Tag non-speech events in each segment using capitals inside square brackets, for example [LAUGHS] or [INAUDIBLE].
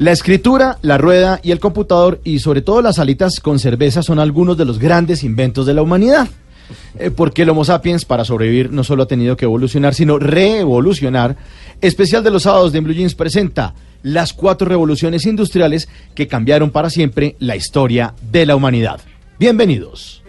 La escritura, la rueda y el computador y sobre todo las alitas con cerveza son algunos de los grandes inventos de la humanidad. Eh, porque el Homo sapiens para sobrevivir no solo ha tenido que evolucionar, sino reevolucionar. Especial de los sábados de Blue Jeans presenta las cuatro revoluciones industriales que cambiaron para siempre la historia de la humanidad. Bienvenidos.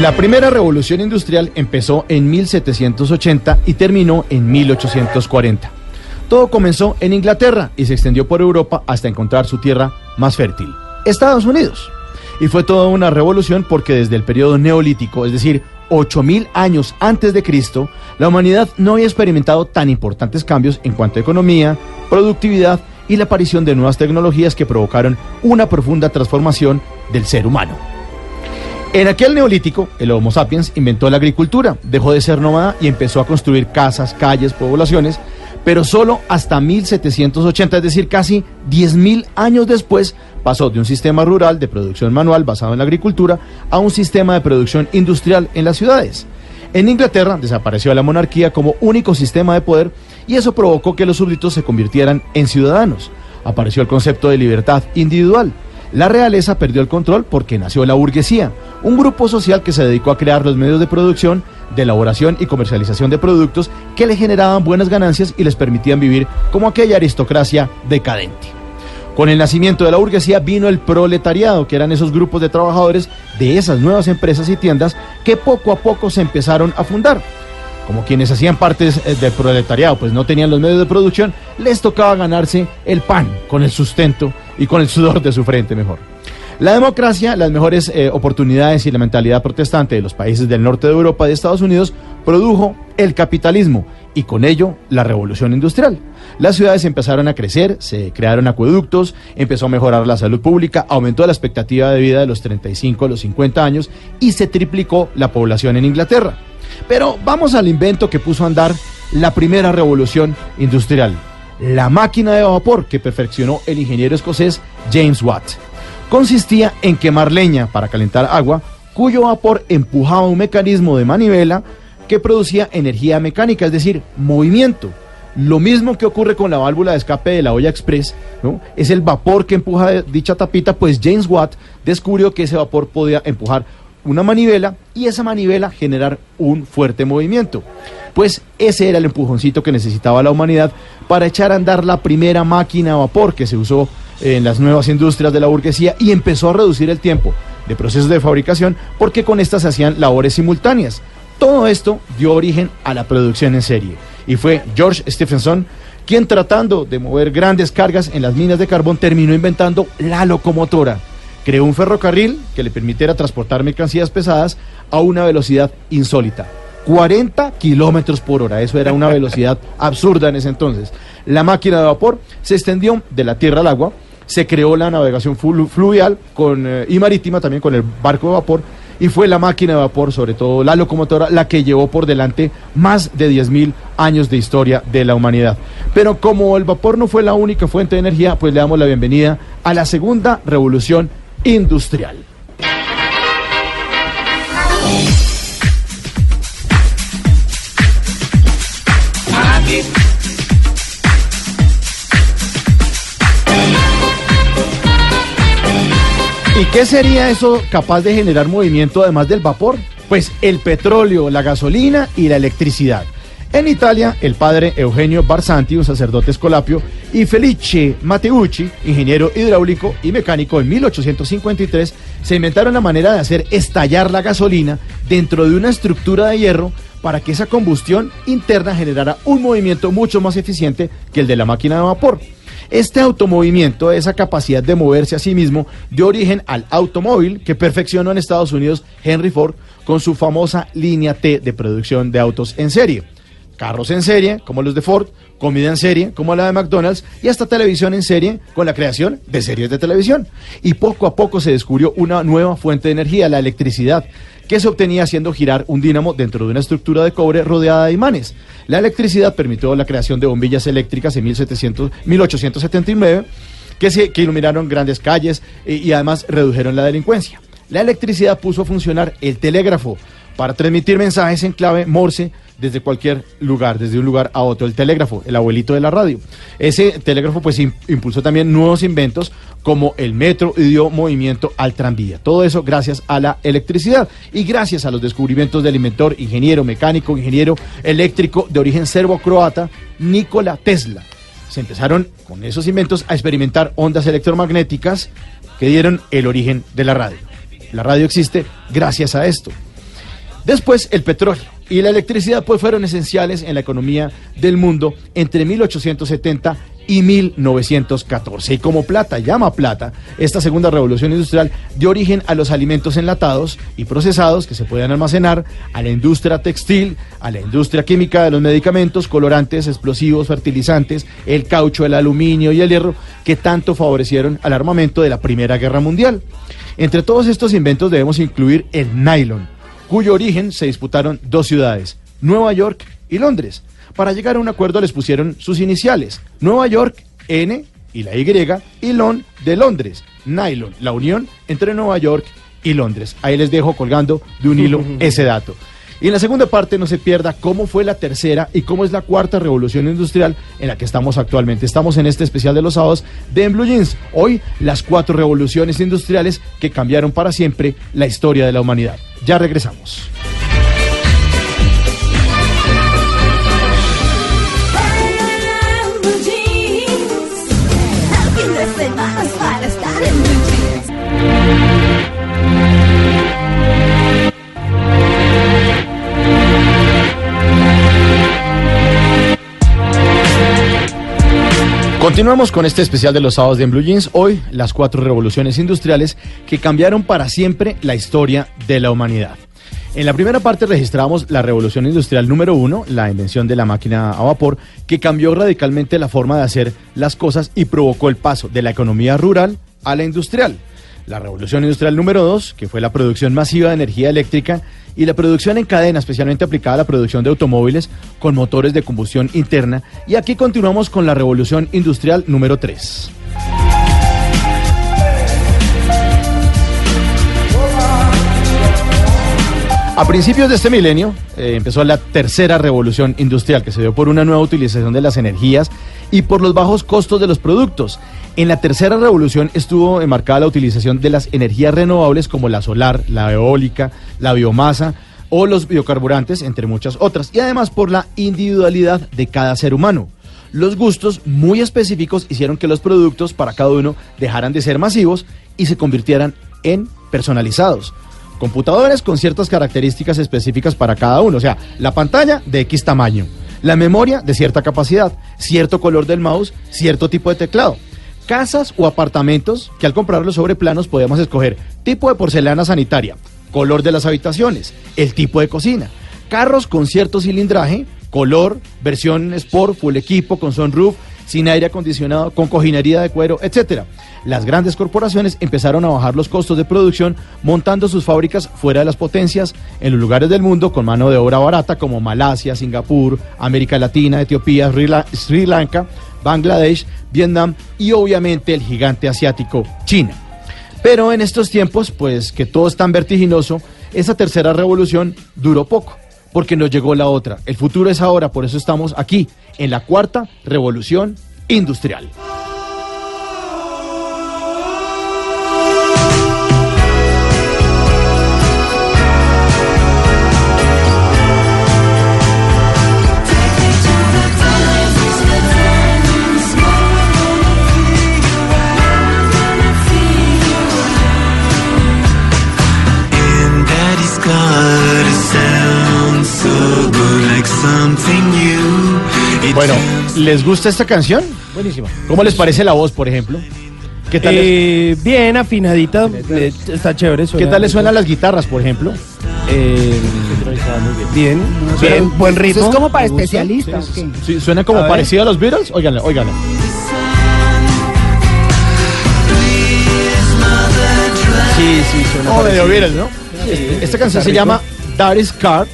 La primera revolución industrial empezó en 1780 y terminó en 1840. Todo comenzó en Inglaterra y se extendió por Europa hasta encontrar su tierra más fértil, Estados Unidos. Y fue toda una revolución porque desde el periodo neolítico, es decir, 8000 años antes de Cristo, la humanidad no había experimentado tan importantes cambios en cuanto a economía, productividad y la aparición de nuevas tecnologías que provocaron una profunda transformación del ser humano. En aquel neolítico, el Homo sapiens inventó la agricultura, dejó de ser nómada y empezó a construir casas, calles, poblaciones, pero solo hasta 1780, es decir, casi 10.000 años después, pasó de un sistema rural de producción manual basado en la agricultura a un sistema de producción industrial en las ciudades. En Inglaterra desapareció la monarquía como único sistema de poder y eso provocó que los súbditos se convirtieran en ciudadanos. Apareció el concepto de libertad individual la realeza perdió el control porque nació la burguesía, un grupo social que se dedicó a crear los medios de producción, de elaboración y comercialización de productos que le generaban buenas ganancias y les permitían vivir como aquella aristocracia decadente. Con el nacimiento de la burguesía vino el proletariado, que eran esos grupos de trabajadores de esas nuevas empresas y tiendas que poco a poco se empezaron a fundar. Como quienes hacían parte eh, del proletariado, pues no tenían los medios de producción, les tocaba ganarse el pan con el sustento y con el sudor de su frente mejor. La democracia, las mejores eh, oportunidades y la mentalidad protestante de los países del norte de Europa y de Estados Unidos produjo el capitalismo y con ello la revolución industrial. Las ciudades empezaron a crecer, se crearon acueductos, empezó a mejorar la salud pública, aumentó la expectativa de vida de los 35 a los 50 años y se triplicó la población en Inglaterra. Pero vamos al invento que puso a andar la primera revolución industrial, la máquina de vapor que perfeccionó el ingeniero escocés James Watt. Consistía en quemar leña para calentar agua, cuyo vapor empujaba un mecanismo de manivela que producía energía mecánica, es decir, movimiento. Lo mismo que ocurre con la válvula de escape de la olla express, ¿no? Es el vapor que empuja dicha tapita, pues James Watt descubrió que ese vapor podía empujar una manivela y esa manivela generar un fuerte movimiento. Pues ese era el empujoncito que necesitaba la humanidad para echar a andar la primera máquina a vapor que se usó en las nuevas industrias de la burguesía y empezó a reducir el tiempo de procesos de fabricación porque con estas se hacían labores simultáneas. Todo esto dio origen a la producción en serie y fue George Stephenson quien tratando de mover grandes cargas en las minas de carbón terminó inventando la locomotora. Creó un ferrocarril que le permitiera transportar mercancías pesadas a una velocidad insólita. 40 kilómetros por hora. Eso era una velocidad [LAUGHS] absurda en ese entonces. La máquina de vapor se extendió de la tierra al agua, se creó la navegación fluvial con, eh, y marítima también con el barco de vapor y fue la máquina de vapor, sobre todo la locomotora, la que llevó por delante más de 10.000 años de historia de la humanidad. Pero como el vapor no fue la única fuente de energía, pues le damos la bienvenida a la segunda revolución industrial. ¿Y qué sería eso capaz de generar movimiento además del vapor? Pues el petróleo, la gasolina y la electricidad. En Italia, el padre Eugenio Barsanti, un sacerdote escolapio, y Felice Matteucci, ingeniero hidráulico y mecánico en 1853, se inventaron la manera de hacer estallar la gasolina dentro de una estructura de hierro para que esa combustión interna generara un movimiento mucho más eficiente que el de la máquina de vapor. Este automovimiento, esa capacidad de moverse a sí mismo, dio origen al automóvil que perfeccionó en Estados Unidos Henry Ford con su famosa línea T de producción de autos en serie. Carros en serie, como los de Ford, comida en serie, como la de McDonald's, y hasta televisión en serie, con la creación de series de televisión. Y poco a poco se descubrió una nueva fuente de energía, la electricidad, que se obtenía haciendo girar un dínamo dentro de una estructura de cobre rodeada de imanes. La electricidad permitió la creación de bombillas eléctricas en 1700, 1879 que, se, que iluminaron grandes calles y, y además redujeron la delincuencia. La electricidad puso a funcionar el telégrafo para transmitir mensajes en clave Morse desde cualquier lugar, desde un lugar a otro. El telégrafo, el abuelito de la radio. Ese telégrafo pues im- impulsó también nuevos inventos como el metro y dio movimiento al tranvía. Todo eso gracias a la electricidad y gracias a los descubrimientos del inventor, ingeniero mecánico, ingeniero eléctrico de origen serbo-croata, Nikola Tesla. Se empezaron con esos inventos a experimentar ondas electromagnéticas que dieron el origen de la radio. La radio existe gracias a esto. Después, el petróleo y la electricidad pues fueron esenciales en la economía del mundo entre 1870 y 1914. Y como plata llama plata, esta segunda revolución industrial dio origen a los alimentos enlatados y procesados que se pueden almacenar, a la industria textil, a la industria química de los medicamentos, colorantes, explosivos, fertilizantes, el caucho, el aluminio y el hierro, que tanto favorecieron al armamento de la Primera Guerra Mundial. Entre todos estos inventos debemos incluir el nylon, cuyo origen se disputaron dos ciudades, Nueva York y Londres. Para llegar a un acuerdo les pusieron sus iniciales, Nueva York, N y la Y, y Lon de Londres, Nylon, la unión entre Nueva York y Londres. Ahí les dejo colgando de un hilo [LAUGHS] ese dato. Y en la segunda parte no se pierda cómo fue la tercera y cómo es la cuarta revolución industrial en la que estamos actualmente. Estamos en este especial de los sábados de En Blue Jeans. Hoy las cuatro revoluciones industriales que cambiaron para siempre la historia de la humanidad. Ya regresamos. Continuamos con este especial de los sábados de En Blue Jeans. Hoy las cuatro revoluciones industriales que cambiaron para siempre la historia de la humanidad. En la primera parte registramos la revolución industrial número uno, la invención de la máquina a vapor, que cambió radicalmente la forma de hacer las cosas y provocó el paso de la economía rural a la industrial. La revolución industrial número dos, que fue la producción masiva de energía eléctrica y la producción en cadena, especialmente aplicada a la producción de automóviles con motores de combustión interna. Y aquí continuamos con la revolución industrial número tres. A principios de este milenio eh, empezó la tercera revolución industrial que se dio por una nueva utilización de las energías y por los bajos costos de los productos. En la tercera revolución estuvo enmarcada la utilización de las energías renovables como la solar, la eólica, la biomasa o los biocarburantes, entre muchas otras, y además por la individualidad de cada ser humano. Los gustos muy específicos hicieron que los productos para cada uno dejaran de ser masivos y se convirtieran en personalizados. Computadores con ciertas características específicas para cada uno, o sea, la pantalla de X tamaño, la memoria de cierta capacidad, cierto color del mouse, cierto tipo de teclado. Casas o apartamentos que al comprarlos sobre planos podemos escoger tipo de porcelana sanitaria, color de las habitaciones, el tipo de cocina. Carros con cierto cilindraje, color, versión Sport, full equipo, con sunroof, sin aire acondicionado, con cojinería de cuero, etcétera. Las grandes corporaciones empezaron a bajar los costos de producción montando sus fábricas fuera de las potencias en los lugares del mundo con mano de obra barata como Malasia, Singapur, América Latina, Etiopía, Sri Lanka, Bangladesh, Vietnam y obviamente el gigante asiático China. Pero en estos tiempos, pues que todo es tan vertiginoso, esa tercera revolución duró poco, porque nos llegó la otra. El futuro es ahora, por eso estamos aquí, en la cuarta revolución industrial. Bueno, ¿les gusta esta canción? Buenísima. ¿Cómo les parece la voz, por ejemplo? ¿Qué tal, les, Eh, bien, afinadita. eh, está chévere. ¿qué tal les suenan las guitarras, por ejemplo? Eh, bien, bien, buen ritmo. Eso es como para especialistas. Sí, ¿Suena como A ver. parecido a los Beatles? Óiganla, óiganla. Sí, sí, suena Oh, medio. Beatles, ¿no? Esta canción se rico. llama That is Car,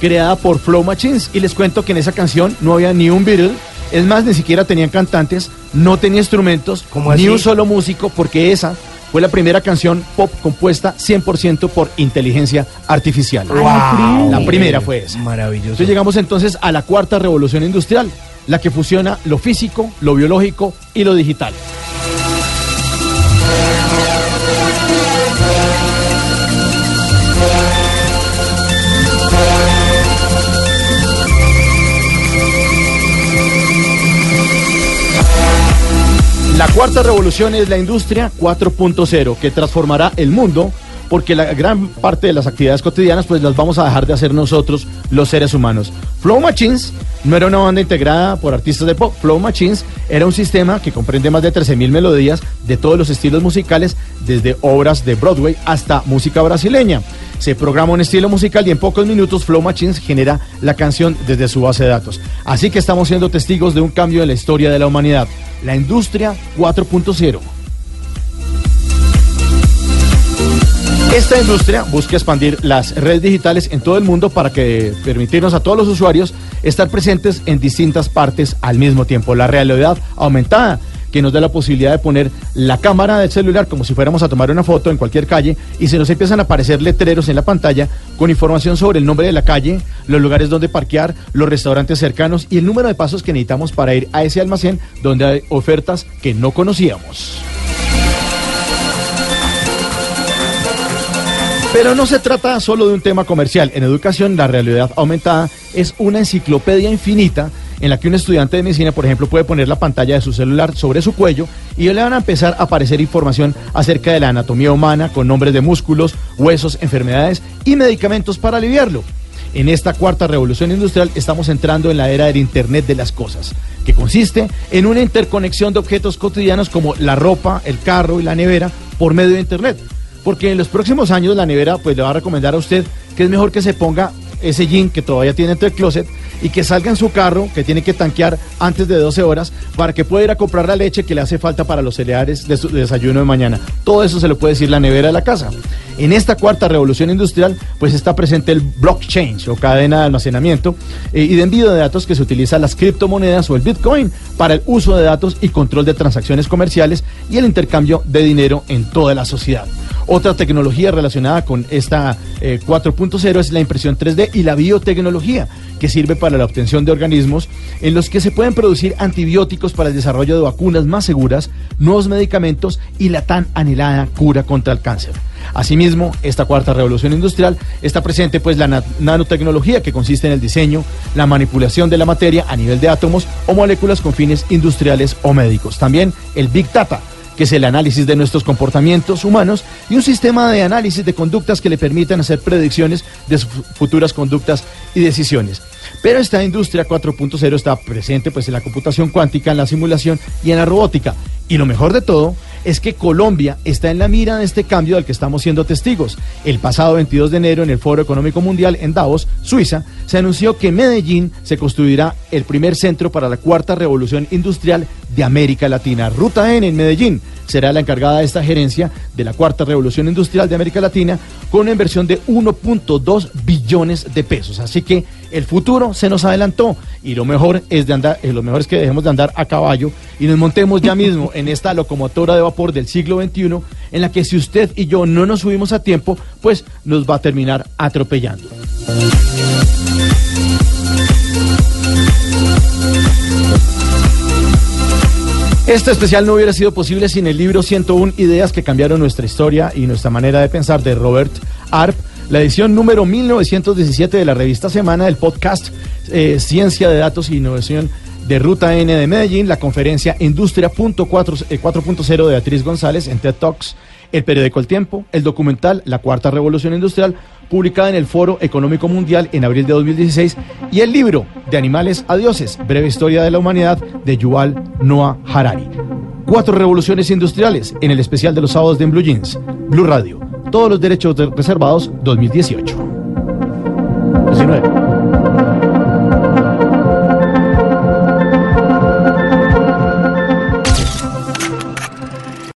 creada por Flow Machines. Y les cuento que en esa canción no había ni un Beatle. Es más, ni siquiera tenían cantantes, no tenía instrumentos, ¿Cómo ni así? un solo músico, porque esa fue la primera canción pop compuesta 100% por inteligencia artificial. Wow. La primera fue esa. Maravilloso. Entonces llegamos entonces a la cuarta revolución industrial, la que fusiona lo físico, lo biológico y lo digital. La cuarta revolución es la industria 4.0, que transformará el mundo porque la gran parte de las actividades cotidianas pues las vamos a dejar de hacer nosotros los seres humanos. Flow Machines no era una banda integrada por artistas de pop, Flow Machines era un sistema que comprende más de 13.000 melodías de todos los estilos musicales, desde obras de Broadway hasta música brasileña. Se programa un estilo musical y en pocos minutos Flow Machines genera la canción desde su base de datos. Así que estamos siendo testigos de un cambio en la historia de la humanidad, la industria 4.0. Esta industria busca expandir las redes digitales en todo el mundo para que permitirnos a todos los usuarios estar presentes en distintas partes al mismo tiempo. La realidad aumentada que nos da la posibilidad de poner la cámara del celular como si fuéramos a tomar una foto en cualquier calle y se nos empiezan a aparecer letreros en la pantalla con información sobre el nombre de la calle, los lugares donde parquear, los restaurantes cercanos y el número de pasos que necesitamos para ir a ese almacén donde hay ofertas que no conocíamos. Pero no se trata solo de un tema comercial. En educación, la realidad aumentada es una enciclopedia infinita en la que un estudiante de medicina, por ejemplo, puede poner la pantalla de su celular sobre su cuello y le van a empezar a aparecer información acerca de la anatomía humana con nombres de músculos, huesos, enfermedades y medicamentos para aliviarlo. En esta cuarta revolución industrial estamos entrando en la era del Internet de las Cosas, que consiste en una interconexión de objetos cotidianos como la ropa, el carro y la nevera por medio de Internet. Porque en los próximos años la nevera pues le va a recomendar a usted que es mejor que se ponga ese jean que todavía tiene entre el closet y que salga en su carro que tiene que tanquear antes de 12 horas para que pueda ir a comprar la leche que le hace falta para los cereales de su de desayuno de mañana. Todo eso se lo puede decir la nevera de la casa. En esta cuarta revolución industrial pues está presente el blockchain o cadena de almacenamiento eh, y de envío de datos que se utiliza las criptomonedas o el bitcoin para el uso de datos y control de transacciones comerciales y el intercambio de dinero en toda la sociedad. Otra tecnología relacionada con esta eh, 4.0 es la impresión 3D y la biotecnología, que sirve para la obtención de organismos en los que se pueden producir antibióticos para el desarrollo de vacunas más seguras, nuevos medicamentos y la tan anhelada cura contra el cáncer. Asimismo, esta cuarta revolución industrial está presente pues la na- nanotecnología que consiste en el diseño, la manipulación de la materia a nivel de átomos o moléculas con fines industriales o médicos. También el Big Data, que es el análisis de nuestros comportamientos humanos y un sistema de análisis de conductas que le permitan hacer predicciones de sus futuras conductas y decisiones. Pero esta industria 4.0 está presente pues en la computación cuántica, en la simulación y en la robótica. Y lo mejor de todo es que Colombia está en la mira de este cambio del que estamos siendo testigos. El pasado 22 de enero en el Foro Económico Mundial en Davos, Suiza, se anunció que Medellín se construirá el primer centro para la cuarta revolución industrial de América Latina. Ruta N en Medellín será la encargada de esta gerencia de la cuarta revolución industrial de América Latina con una inversión de 1.2 billones de pesos. Así que el futuro se nos adelantó y lo mejor es de andar, eh, que dejemos de andar a caballo y nos montemos ya mismo en esta locomotora de vapor del siglo XXI en la que si usted y yo no nos subimos a tiempo, pues nos va a terminar atropellando. Este especial no hubiera sido posible sin el libro 101 Ideas que cambiaron nuestra historia y nuestra manera de pensar de Robert Arp, la edición número 1917 de la revista Semana del podcast eh, Ciencia de Datos e Innovación de Ruta N de Medellín, la conferencia Industria.4.0 de Beatriz González en TED Talks el periódico El Tiempo, el documental La Cuarta Revolución Industrial, publicada en el Foro Económico Mundial en abril de 2016, y el libro De Animales a Dioses, Breve Historia de la Humanidad, de Yuval Noah Harari. Cuatro revoluciones industriales en el especial de los sábados de Blue Jeans. Blue Radio. Todos los derechos de- reservados 2018. 19.